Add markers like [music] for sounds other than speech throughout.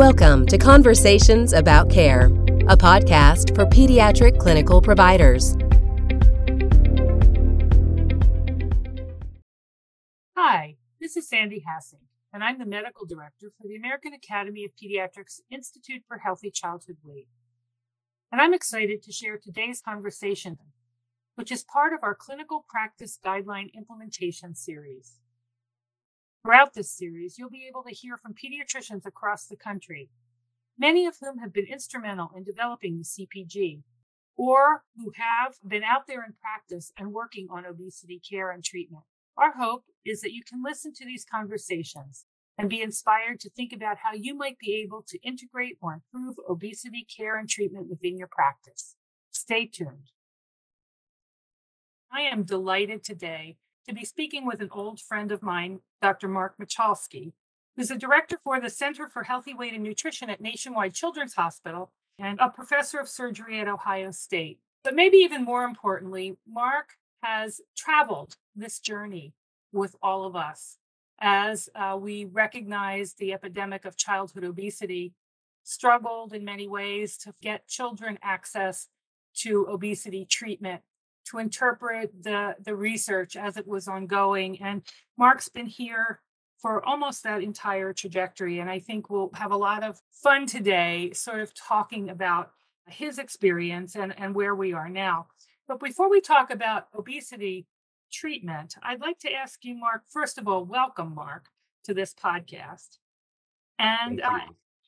Welcome to Conversations About Care, a podcast for pediatric clinical providers. Hi, this is Sandy Hassink, and I'm the medical director for the American Academy of Pediatrics Institute for Healthy Childhood Weight. And I'm excited to share today's conversation, which is part of our clinical practice guideline implementation series. Throughout this series, you'll be able to hear from pediatricians across the country, many of whom have been instrumental in developing the CPG or who have been out there in practice and working on obesity care and treatment. Our hope is that you can listen to these conversations and be inspired to think about how you might be able to integrate or improve obesity care and treatment within your practice. Stay tuned. I am delighted today to be speaking with an old friend of mine, Dr. Marc Michalsky, who's the director for the Center for Healthy Weight and Nutrition at Nationwide Children's Hospital and a professor of surgery at Ohio State. But maybe even more importantly, Marc has traveled this journey with all of us as uh, we recognize the epidemic of childhood obesity, struggled in many ways to get children access to obesity treatment to interpret the the research as it was ongoing. And Marc's been here for almost that entire trajectory. And I think we'll have a lot of fun today, sort of talking about his experience and, and where we are now. But before we talk about obesity treatment, I'd like to ask you, Marc, first of all, welcome, Marc, to this podcast. And uh,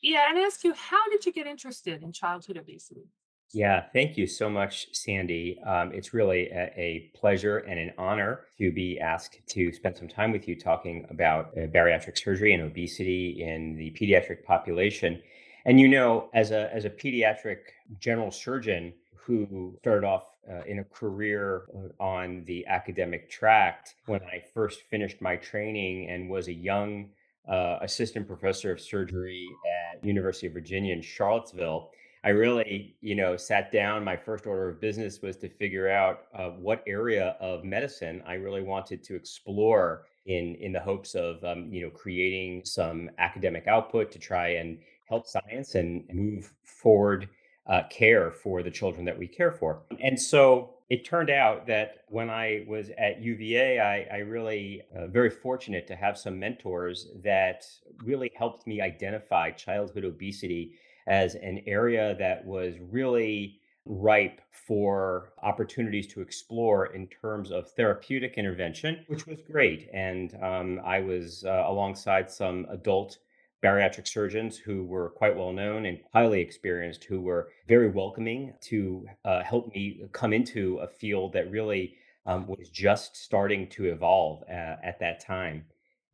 yeah, and ask you, how did you get interested in childhood obesity? Yeah, thank you so much, Sandy. Um, it's really a, a, pleasure and an honor to be asked to spend some time with you talking about uh, bariatric surgery and obesity in the pediatric population. And you know, as a as a pediatric general surgeon who started off uh, in a career uh, on the academic tract, when I first finished my training and was a young uh, assistant professor of surgery at University of Virginia in Charlottesville I really, you know, sat down. My first order of business was to figure out uh, what area of medicine I really wanted to explore in in the hopes of, um, you know, creating some academic output to try and help science and move forward uh, care for the children that we care for. And so it turned out that when I was at UVA, I, I really uh, very fortunate to have some mentors that really helped me identify childhood obesity as an area that was really ripe for opportunities to explore in terms of therapeutic intervention, which was great. And um, I was uh, alongside some adult bariatric surgeons who were quite well known and highly experienced, who were very welcoming to uh, help me come into a field that really um, was just starting to evolve uh, at that time.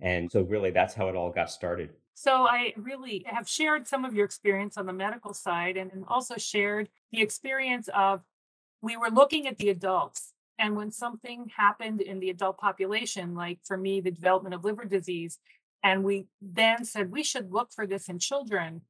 And so, really, that's how it all got started. So I really have shared some of your experience on the medical side and also shared the experience of we were looking at the adults. And when something happened in the adult population, like for me, the development of liver disease, and we then said we should look for this in children,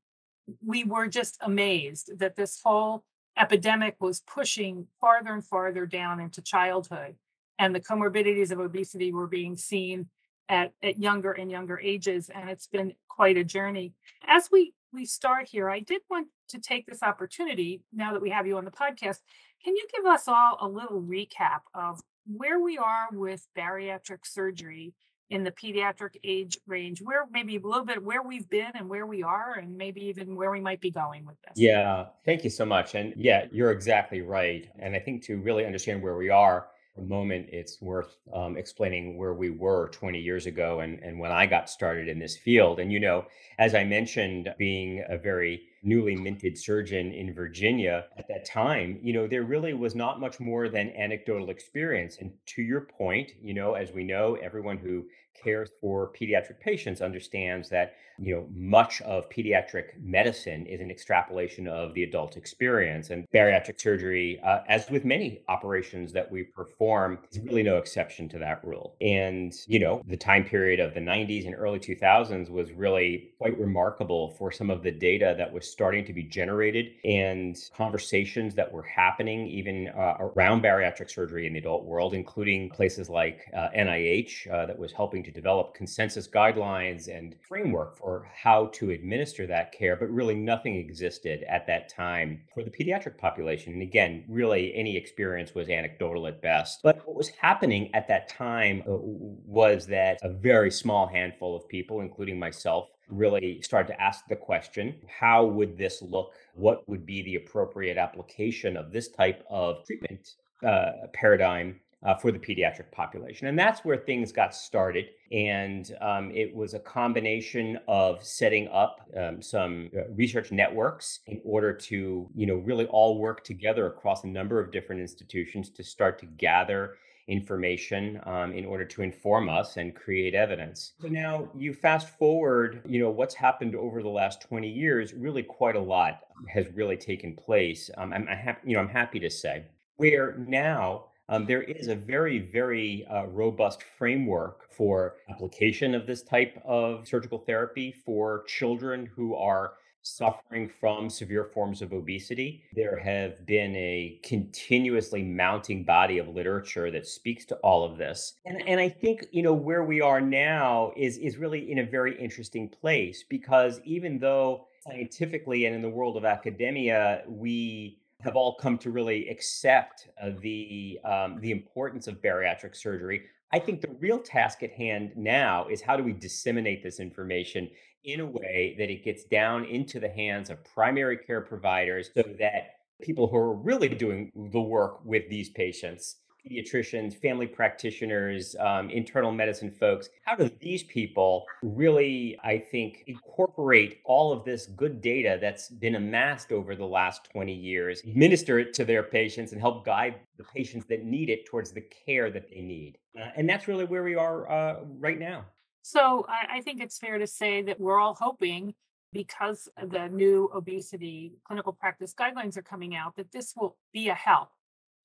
we were just amazed that this whole epidemic was pushing farther and farther down into childhood. And the comorbidities of obesity were being seen at, at younger and younger ages. And it's been quite a journey. As we we start here, I did want to take this opportunity now that we have you on the podcast. Can you give us all a little recap of where we are with bariatric surgery in the pediatric age range, where maybe a little bit where we've been and where we are, and maybe even where we might be going with this? Yeah, thank you so much. And yeah, you're exactly right. And I think to really understand where we are, a moment, it's worth um, explaining where we were 20 years ago and, and when I got started in this field. And, you know, as I mentioned, being a very newly minted surgeon in Virginia at that time, you know, there really was not much more than anecdotal experience. And to your point, you know, as we know, everyone who cares for pediatric patients understands that you know much of pediatric medicine is an extrapolation of the adult experience and bariatric surgery uh, as with many operations that we perform is really no exception to that rule and you know the time period of the 90s and early 2000s was really quite remarkable for some of the data that was was starting to be generated and conversations that were happening even uh, around bariatric surgery in the adult world, including places like uh, NIH uh, that was helping to develop consensus guidelines and framework for how to administer that care, but really nothing existed at that time for the pediatric population. And again, really any experience was anecdotal at best. But what was happening at that time uh, was that a very small handful of people, including myself, really started to ask the question how would this look? What would be the appropriate application of this type of treatment uh, paradigm uh, for the pediatric population. And that's where things got started. And um, it was a combination of setting up um, some uh, research networks in order to, you know, really all work together across a number of different institutions to start to gather information um, in order to inform us and create evidence. So now you fast forward, you know, what's happened over the last 20 years, really quite a lot has really taken place. Um, I'm, I'm happy, you know, I'm happy to say where now um, there is a very, very uh, robust framework for application of this type of surgical therapy for children who are suffering from severe forms of obesity. There have been a continuously mounting body of literature that speaks to all of this. And, and I think, you know, where we are now is, is really in a very interesting place because even though scientifically and in the world of academia, we have all come to really accept uh, the um, the importance of bariatric surgery. I think the real task at hand now is how do we disseminate this information in a way that it gets down into the hands of primary care providers so that people who are really doing the work with these patients pediatricians, family practitioners, um, internal medicine folks. How do these people really, I think, incorporate all of this good data that's been amassed over the last 20 years, administer it to their patients, and help guide the patients that need it towards the care that they need? Uh, and that's really where we are uh, right now. So I, I think it's fair to say that we're all hoping because the new obesity clinical practice guidelines are coming out that this will be a help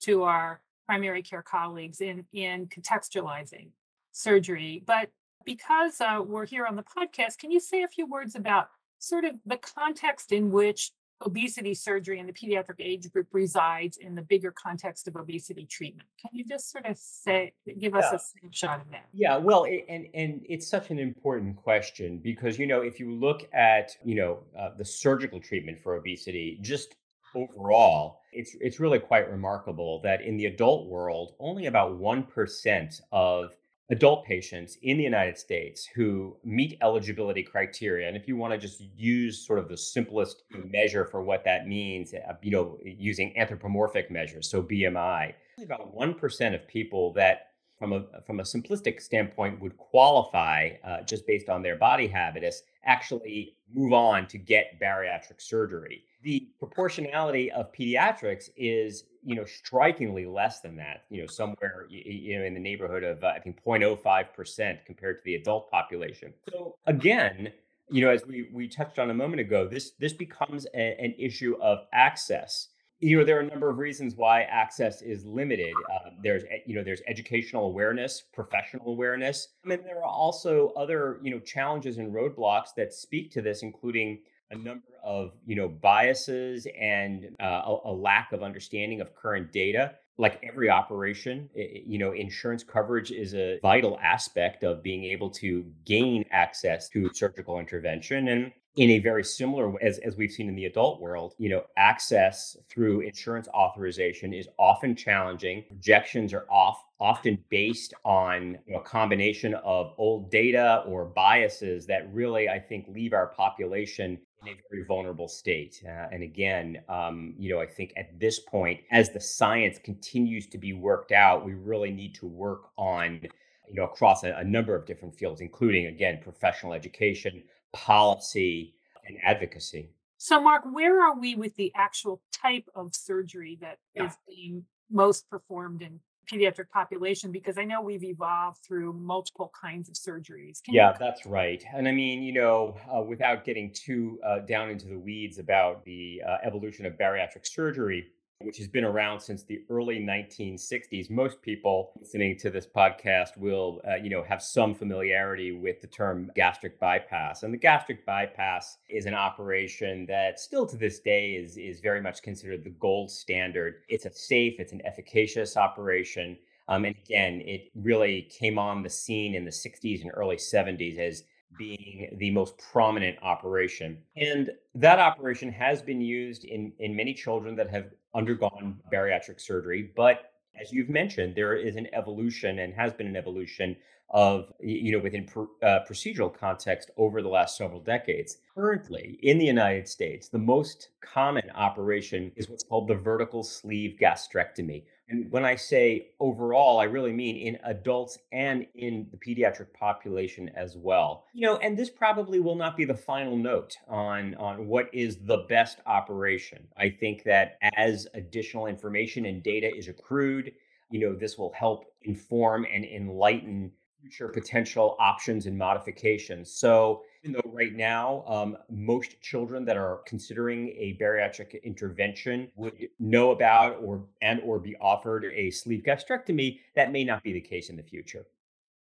to our primary care colleagues in, in contextualizing surgery. But because uh, we're here on the podcast, can you say a few words about sort of the context in which obesity surgery in the pediatric age group resides in the bigger context of obesity treatment. Can you just sort of say, give us yeah. a snapshot of that? Yeah, well, it, and and it's such an important question because you know if you look at you know uh, the surgical treatment for obesity, just overall, it's it's really quite remarkable that in the adult world, only about one percent of adult patients in the United States who meet eligibility criteria. And if you want to just use sort of the simplest measure for what that means, uh, you know, using anthropomorphic measures, so BMI, about 1% of people that from a from a simplistic standpoint would qualify uh, just based on their body habitus actually move on to get bariatric surgery. The proportionality of pediatrics is you know strikingly less than that you know somewhere you know in the neighborhood of uh, i think 0.05% compared to the adult population. So again you know as we we touched on a moment ago this this becomes a, an issue of access you know there are a number of reasons why access is limited. Uh, there's you know there's educational awareness professional awareness I mean, there are also other you know challenges and roadblocks that speak to this including a number of you know biases and uh, a, a, lack of understanding of current data. Like every operation it, you know insurance coverage is a vital aspect of being able to gain access to surgical intervention and in a very similar way as, as we've seen in the adult world you know access through insurance authorization is often challenging. Projections are off often based on you know, a combination of old data or biases that really i think leave our population in a very vulnerable state. Uh, and again um, you know i think at this point as the science continues to be worked out we really need to work on you know across a, a number of different fields including again professional education policy, and advocacy. So, Marc, where are we with the actual type of surgery that yeah. is being most performed in pediatric population? Because I know we've evolved through multiple kinds of surgeries. Can yeah, that's right. And I mean, you know, uh, without getting too uh, down into the weeds about the uh, evolution of bariatric surgery, which has been around since the early 1960s. Most people listening to this podcast will, uh, you know, have some familiarity with the term gastric bypass. And the gastric bypass is an operation that still to this day is, is very much considered the gold standard. It's a safe, it's an efficacious operation. Um, and again, it really came on the scene in the 60s and early 70s as being the most prominent operation. And that operation has been used in, in many children that have undergone bariatric surgery. But as you've mentioned, there is an evolution and has been an evolution of, you know, within pr- uh, procedural context over the last several decades. Currently, in the United States, the most common operation is what's called the vertical sleeve gastrectomy, and when I say overall, I really mean in adults and in the pediatric population as well. You know, and this probably will not be the final note on on what is the best operation. I think that as additional information and data is accrued, you know, this will help inform and enlighten future potential options and modifications. So, even though right now um, most children that are considering a bariatric intervention would know about or and or be offered a sleeve gastrectomy, that may not be the case in the future.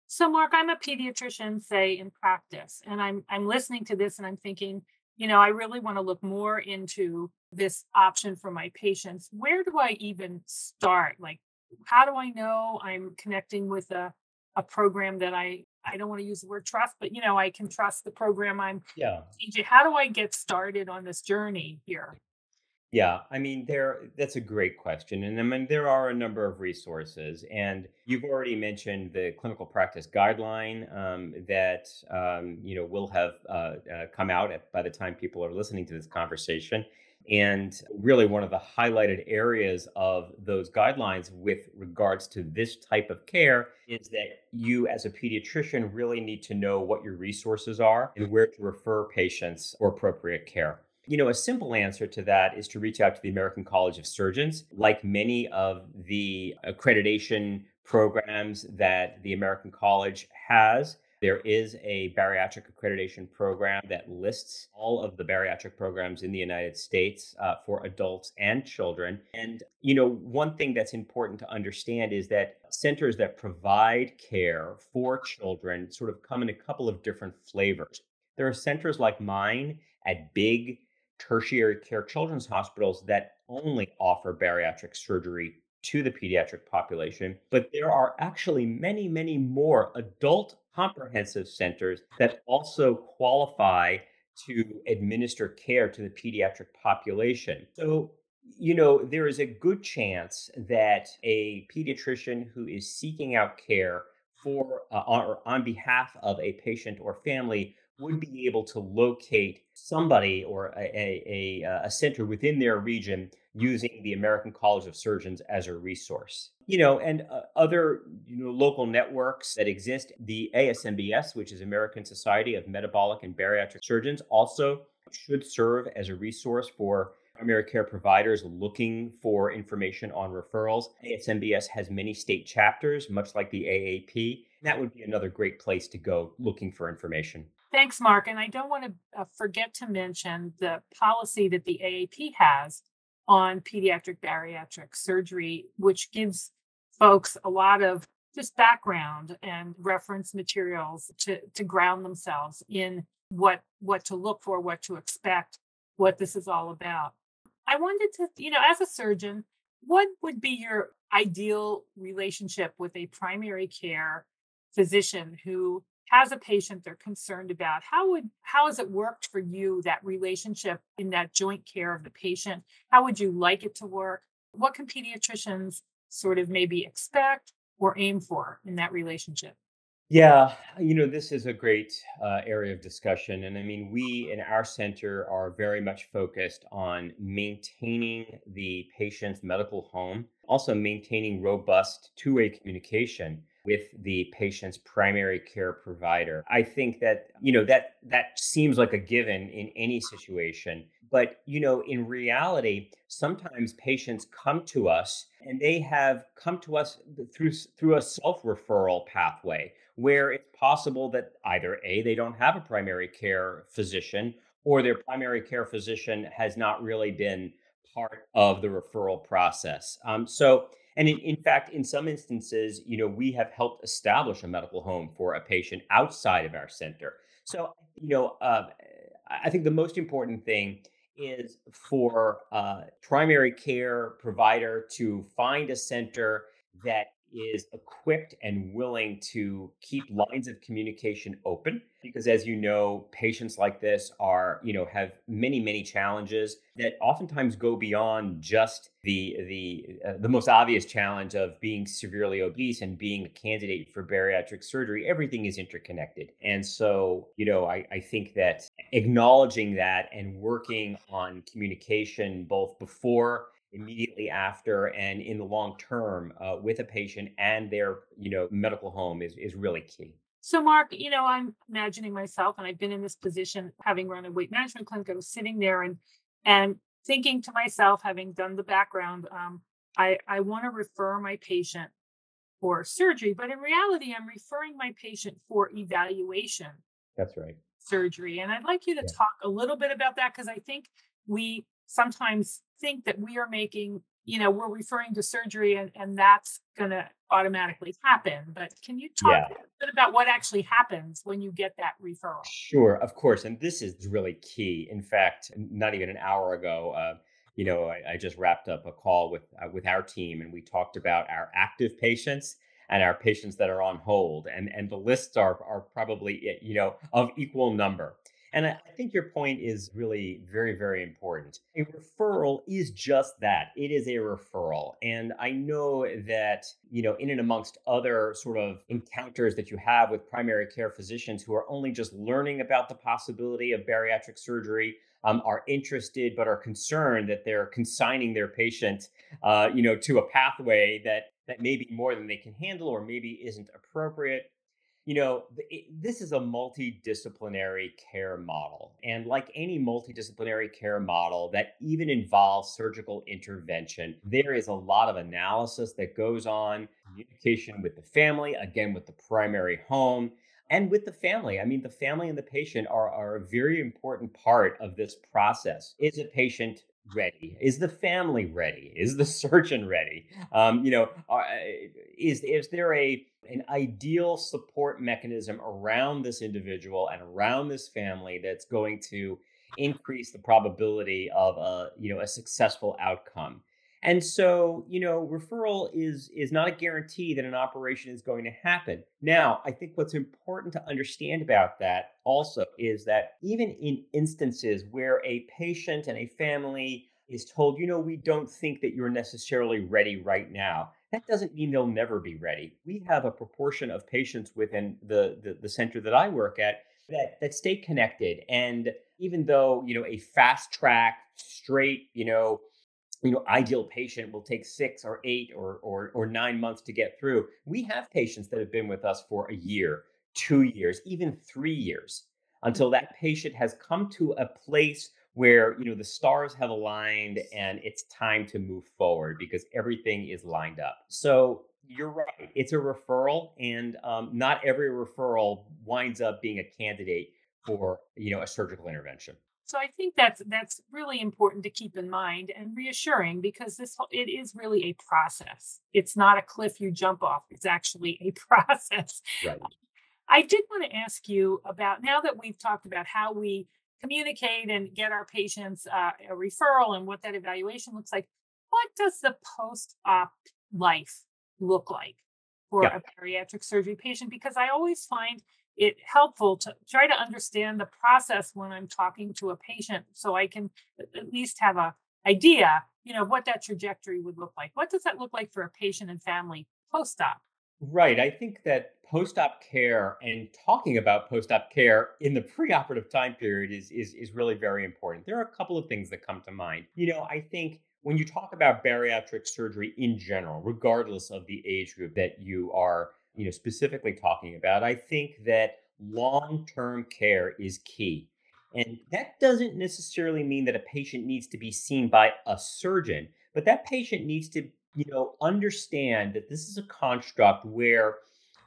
So, Mark, I'm a pediatrician, say in practice, and I'm I'm listening to this and I'm thinking, you know, I really want to look more into this option for my patients. Where do I even start? Like, how do I know I'm connecting with a a program that I I don't want to use the word trust, but you know, I can trust the program I'm Yeah. How do I get started on this journey here? Yeah, I mean, there that's a great question. And I mean, there are a number of resources. And you've already mentioned the clinical practice guideline um, that um, you know will have uh, uh, come out at, by the time people are listening to this conversation. And really, one of the highlighted areas of those guidelines with regards to this type of care is that you, as a pediatrician, really need to know what your resources are and where to refer patients for appropriate care. You know, a simple answer to that is to reach out to the American College of Surgeons. Like many of the accreditation programs that the American College has, there is a bariatric accreditation program that lists all of the bariatric programs in the United States uh, for adults and children. And, you know, one thing that's important to understand is that centers that provide care for children sort of come in a couple of different flavors. There are centers like mine at big tertiary care children's hospitals that only offer bariatric surgery to the pediatric population, but there are actually many, many more adult comprehensive centers that also qualify to administer care to the pediatric population. So, you know, there is a good chance that a pediatrician who is seeking out care for uh, on, on behalf of a patient or family would be able to locate somebody or a, a, a, a center within their region using the American College of Surgeons as a resource. You know, and uh, other you know local networks that exist, the ASMBS, which is American Society of Metabolic and Bariatric Surgeons, also should serve as a resource for primary care providers looking for information on referrals. ASMBS has many state chapters, much like the AAP. That would be another great place to go looking for information. Thanks, Marc. And I don't want to uh, forget to mention the policy that the AAP has on pediatric bariatric surgery, which gives folks a lot of just background and reference materials to, to ground themselves in what what to look for, what to expect, what this is all about. I wanted to, you know, as a surgeon, what would be your ideal relationship with a primary care physician who has a patient they're concerned about how would how has it worked for you that relationship in that joint care of the patient? How would you like it to work? What can pediatricians sort of maybe expect or aim for in that relationship? Yeah, you know, this is a great uh, area of discussion. And I mean, we in our center are very much focused on maintaining the patient's medical home, also maintaining robust two way communication with the patient's primary care provider. I think that, you know, that that seems like a given in any situation, but you know, in reality, sometimes patients come to us and they have come to us through through a self-referral pathway where it's possible that either A they don't have a primary care physician or their primary care physician has not really been part of the referral process. Um, so, and in, in fact, in some instances, you know, we have helped establish a medical home for a patient outside of our center. So, you know, uh, I think the most important thing is for a primary care provider to find a center that is equipped and willing to keep lines of communication open because as you know patients like this are you know have many many challenges that oftentimes go beyond just the the uh, the most obvious challenge of being severely obese and being a candidate for bariatric surgery. Everything is interconnected. And so you know i, I think that acknowledging that and working on communication both before immediately after and in the long term uh, with a patient and their you know medical home is is really key so marc you know i'm imagining myself and i've been in this position having run a weight management clinic i was sitting there and and thinking to myself having done the background um, i i want to refer my patient for surgery but in reality i'm referring my patient for evaluation that's right surgery and i'd like you to yeah. talk a little bit about that because i think we sometimes think that we are making you know we're referring to surgery and, and that's going to automatically happen but can you talk yeah. a bit about what actually happens when you get that referral sure of course and this is really key in fact not even an hour ago uh, you know I, I, just wrapped up a call with uh, with our team and we talked about our active patients and our patients that are on hold and and the lists are are probably eh, you know of equal number and I think your point is really very, very important. A referral is just that it is a referral. And I know that, you know, in and amongst other sort of encounters that you have with primary care physicians who are only just learning about the possibility of bariatric surgery. Um, are interested but are concerned that they're consigning their patient, uh, you know, to a pathway that that may be more than they can handle or maybe isn't appropriate you know, this is a multidisciplinary care model. And like any multidisciplinary care model that even involves surgical intervention, there is a lot of analysis that goes on, communication with the family, again, with the primary home. And with the family, I mean, the family and the patient are, are a very important part of this process. Is a patient ready? Is the family ready? Is the [laughs] surgeon ready? Um, you know, are, is is there a an ideal support mechanism around this individual and around this family that's going to increase the probability of a you know a successful outcome and so you know referral is is not a guarantee that an operation is going to happen now i think what's important to understand about that also is that even in instances where a patient and a family is told you know we don't think that you're necessarily ready right now that doesn't mean they'll never be ready. We have a proportion of patients within the, the, the center that I work at that that stay connected. And even though, you know, a fast track, straight, you know, you know, ideal patient will take six or eight or, or or nine months to get through. We have patients that have been with us for a year, two years, even three years, until that patient has come to a place where you know the stars have aligned and it's time to move forward because everything is lined up. So you're right it's a referral and um, not every referral winds up being a candidate for you know a surgical intervention so i think that's that's really important to keep in mind and reassuring because this it is really a process it's not a cliff you jump off it's actually a [laughs] process right i did want to ask you about now that we've talked about how we communicate and get our patients uh, a referral and what that evaluation looks like. What does the post op life look like for yeah. a bariatric surgery patient? Because I always find it helpful to try to understand the process when I'm talking to a patient so I can at least have a idea, you know, what that trajectory would look like. What does that look like for a patient and family post op? Right. I think that post op care and talking about post op care in the preoperative time period is, is, is really very important. There are a couple of things that come to mind. You know, I think when you talk about bariatric surgery in general, regardless of the age group that you are, you know, specifically talking about, I think that long term care is key. And that doesn't necessarily mean that a patient needs to be seen by a surgeon, but that patient needs to you know, understand that this is a construct where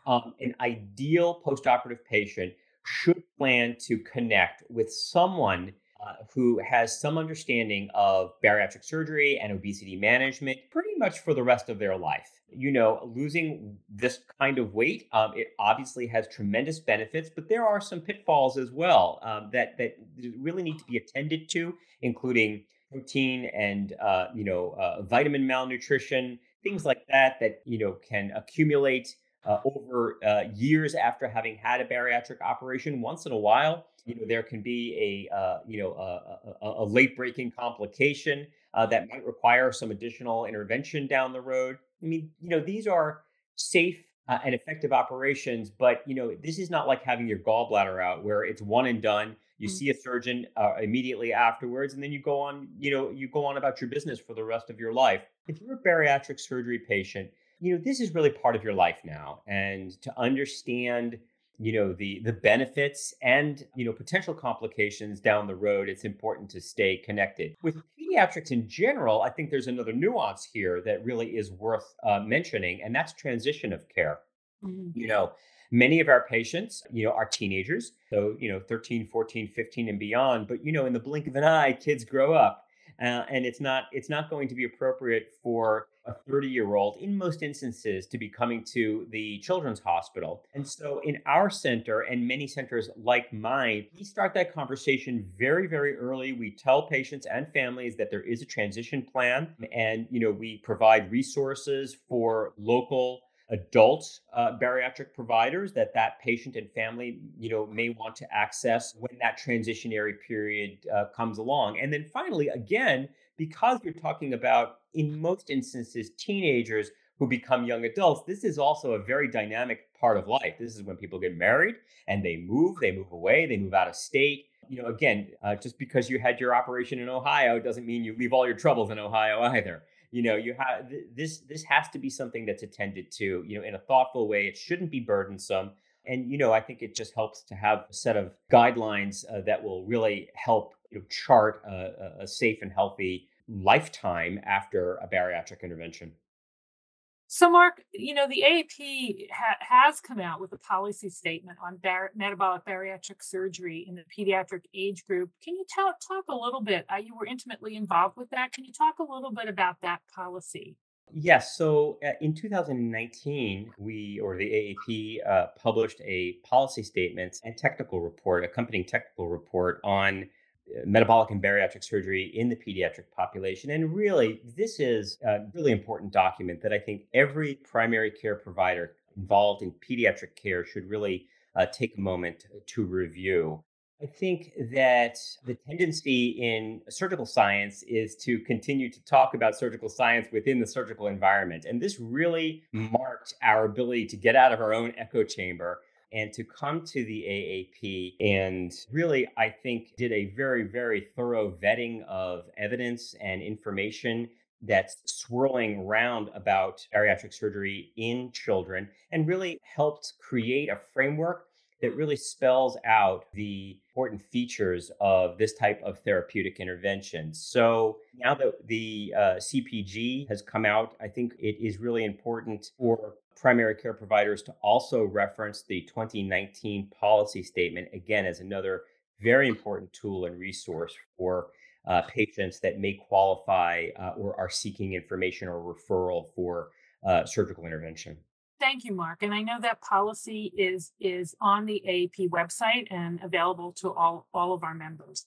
um, an ideal postoperative patient should plan to connect with someone uh, who has some understanding of bariatric surgery and obesity management pretty much for the rest of their life. You know, losing this kind of weight, um, it obviously has tremendous benefits, but there are some pitfalls as well um, that that really need to be attended to, including protein and uh, you know uh, vitamin malnutrition, things like that that you know can accumulate uh, over uh, years after having had a bariatric operation. Once in a while, you know there can be a uh, you know a, a, a late breaking complication uh, that might require some additional intervention down the road. I mean, you know, these are safe uh, and effective operations, but you know, this is not like having your gallbladder out where it's one and done. You mm-hmm. see a surgeon uh, immediately afterwards, and then you go on. You know, you go on about your business for the rest of your life. If you're a bariatric surgery patient, you know this is really part of your life now, and to understand you know the the benefits and you know potential complications down the road it's important to stay connected. With pediatrics in general i think there's another nuance here that really is worth uh, mentioning and that's transition of care. Mm-hmm. you know many of our patients you know are teenagers so you know 13 14 15 and beyond but you know in the blink of an eye kids grow up uh, and it's not it's not going to be appropriate for a 30 year old in most instances to be coming to the children's hospital. And so in our center and many centers like mine we start that conversation very very early. We tell patients and families that there is a transition plan and you know we provide resources for local adult uh, bariatric providers that that patient and family you know may want to access when that transitionary period uh, comes along. And then finally again because you're talking about in most instances teenagers who become young adults this is also a very dynamic part of life. This is when people get married and they move they move away they move out of state. You know again uh, just because you had your operation in ohio doesn't mean you leave all your troubles in ohio either you know you have this this has to be something that's attended to you know in a thoughtful way. It shouldn't be burdensome. And you know i think it just helps to have a set of guidelines uh, that will really help you know, chart a, a safe and healthy lifetime after a bariatric intervention so, Marc, you know, the AAP ha- has come out with a policy statement on bar- metabolic bariatric surgery in the pediatric age group. Can you talk a little bit? Uh, you were intimately involved with that. Can you talk a little bit about that policy? Yes. So uh, in 2019, we or the AAP uh, published a policy statement and technical report, accompanying technical report on metabolic and bariatric surgery in the pediatric population. And really, this is a really important document that I think every primary care provider involved in pediatric care should really uh, take a moment to review. I think that the tendency in surgical science is to continue to talk about surgical science within the surgical environment. And this really marked our ability to get out of our own echo chamber and to come to the AAP and really, I think, did a very, very thorough vetting of evidence and information that's swirling around about bariatric surgery in children and really helped create a framework that really spells out the important features of this type of therapeutic intervention. So now that the uh, CPG has come out, I think it is really important for primary care providers to also reference the 2019 policy statement again as another very important tool and resource for uh, patients that may qualify uh, or are seeking information or referral for uh, surgical intervention. Thank you, Marc. And I know that policy is is on the AAP website and available to all all of our members.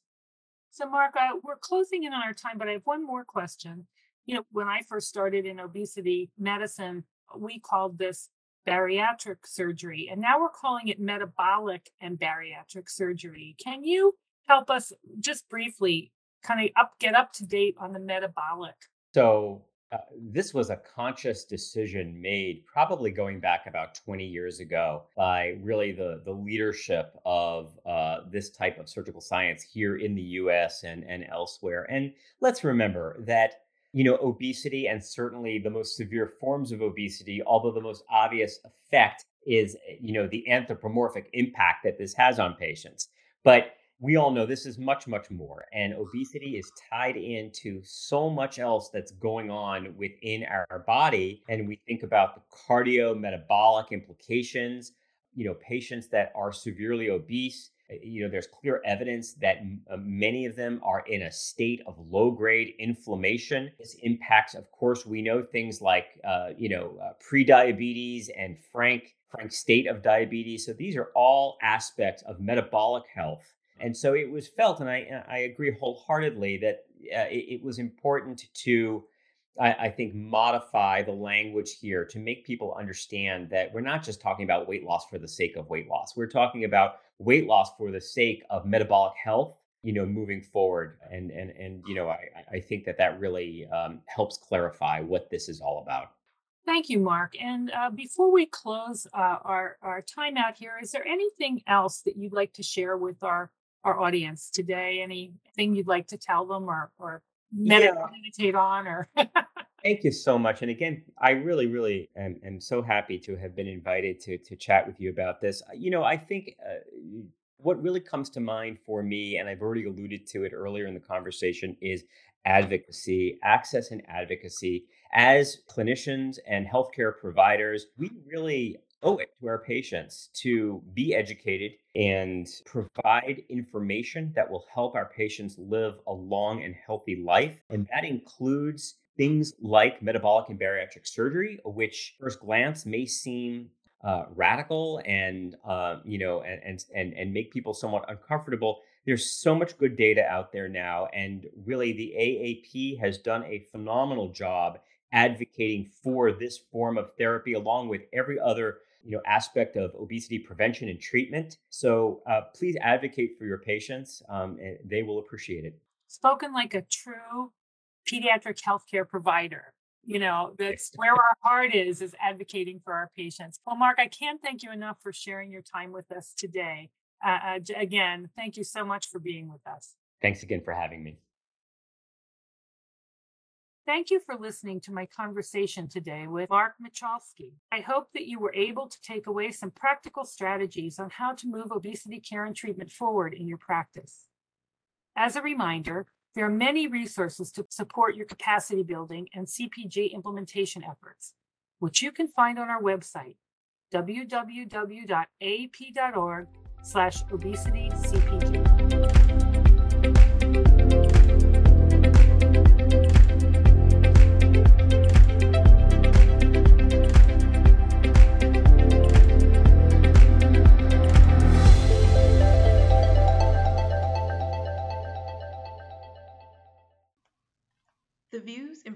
So, Marc, uh, we're closing in on our time, but I have one more question. You know, when I first started in obesity medicine, we called this bariatric surgery, and now we're calling it metabolic and bariatric surgery. Can you help us just briefly kind of up get up to date on the metabolic? So uh, this was a conscious decision made probably going back about 20 years ago by really the, the leadership of uh, this type of surgical science here in the US and, and elsewhere. And let's remember that you know, obesity and certainly the most severe forms of obesity, although the most obvious effect is, eh, you know, the anthropomorphic impact that this has on patients. But we all know this is much, much more. And obesity is tied into so much else that's going on within our body. And we think about the cardio metabolic implications. You know, patients that are severely obese Uh, you know, there's clear evidence that uh, many of them are in a state of low grade inflammation. This impacts, of course, we know things like, uh, you know, uh, prediabetes and frank, frank state of diabetes. So these are all aspects of metabolic health. And so it was felt, and I, I agree wholeheartedly, that uh, it, it was important to I, I, think, modify the language here to make people understand that we're not just talking about weight loss for the sake of weight loss. We're talking about weight loss for the sake of metabolic health, you know, moving forward. And and and you know, I I think that that really um, helps clarify what this is all about. Thank you, Marc. And uh, before we close uh, our our time out here, is there anything else that you'd like to share with our our audience today? Anything you'd like to tell them or or meditate, yeah. meditate on or [laughs] Thank you so much. And again, I really, really am, am, so happy to have been invited to to chat with you about this. You know, I think uh, what really comes to mind for me, and I've already alluded to it earlier in the conversation, is advocacy, access and advocacy. As clinicians and healthcare providers, we really owe it to our patients to be educated and provide information that will help our patients live a long and healthy life. And that includes things like metabolic and bariatric surgery, which first glance may seem uh, radical and uh, you know and, and and make people somewhat uncomfortable. There's so much good data out there now, and really the AAP has done a phenomenal job advocating for this form of therapy, along with every other you know aspect of obesity prevention and treatment. So uh, please advocate for your patients; um, and they will appreciate it. Spoken like a true pediatric healthcare provider. You know, that's where our heart is, is advocating for our patients. Well, Marc, I can't thank you enough for sharing your time with us today. Uh, uh, again, thank you so much for being with us. Thanks again for having me. Thank you for listening to my conversation today with Marc Michalsky. I hope that you were able to take away some practical strategies on how to move obesity care and treatment forward in your practice. As a reminder, there are many resources to support your capacity building and CPG implementation efforts, which you can find on our website, www.aap.org slash obesity CPG.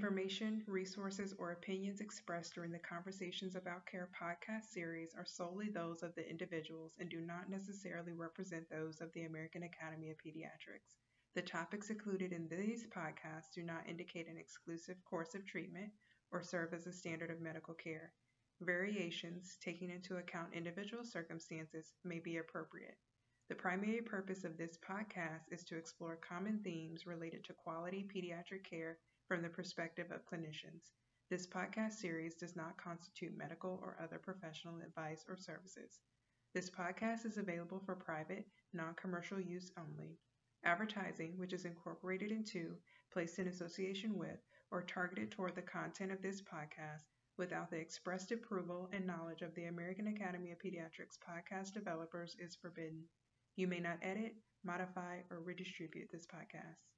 Information, resources, or opinions expressed during the Conversations About Care podcast series are solely those of the individuals and do not necessarily represent those of the American Academy of Pediatrics. The topics included in these podcasts do not indicate an exclusive course of treatment or serve as a standard of medical care. Variations, taking into account individual circumstances, may be appropriate. The primary purpose of this podcast is to explore common themes related to quality pediatric care from the perspective of clinicians. This podcast series does not constitute medical or other professional advice or services. This podcast is available for private, non commercial use only. Advertising, which is incorporated into, placed in association with, or targeted toward the content of this podcast without the expressed approval and knowledge of the American Academy of Pediatrics podcast developers is forbidden. You may not edit, modify, or redistribute this podcast.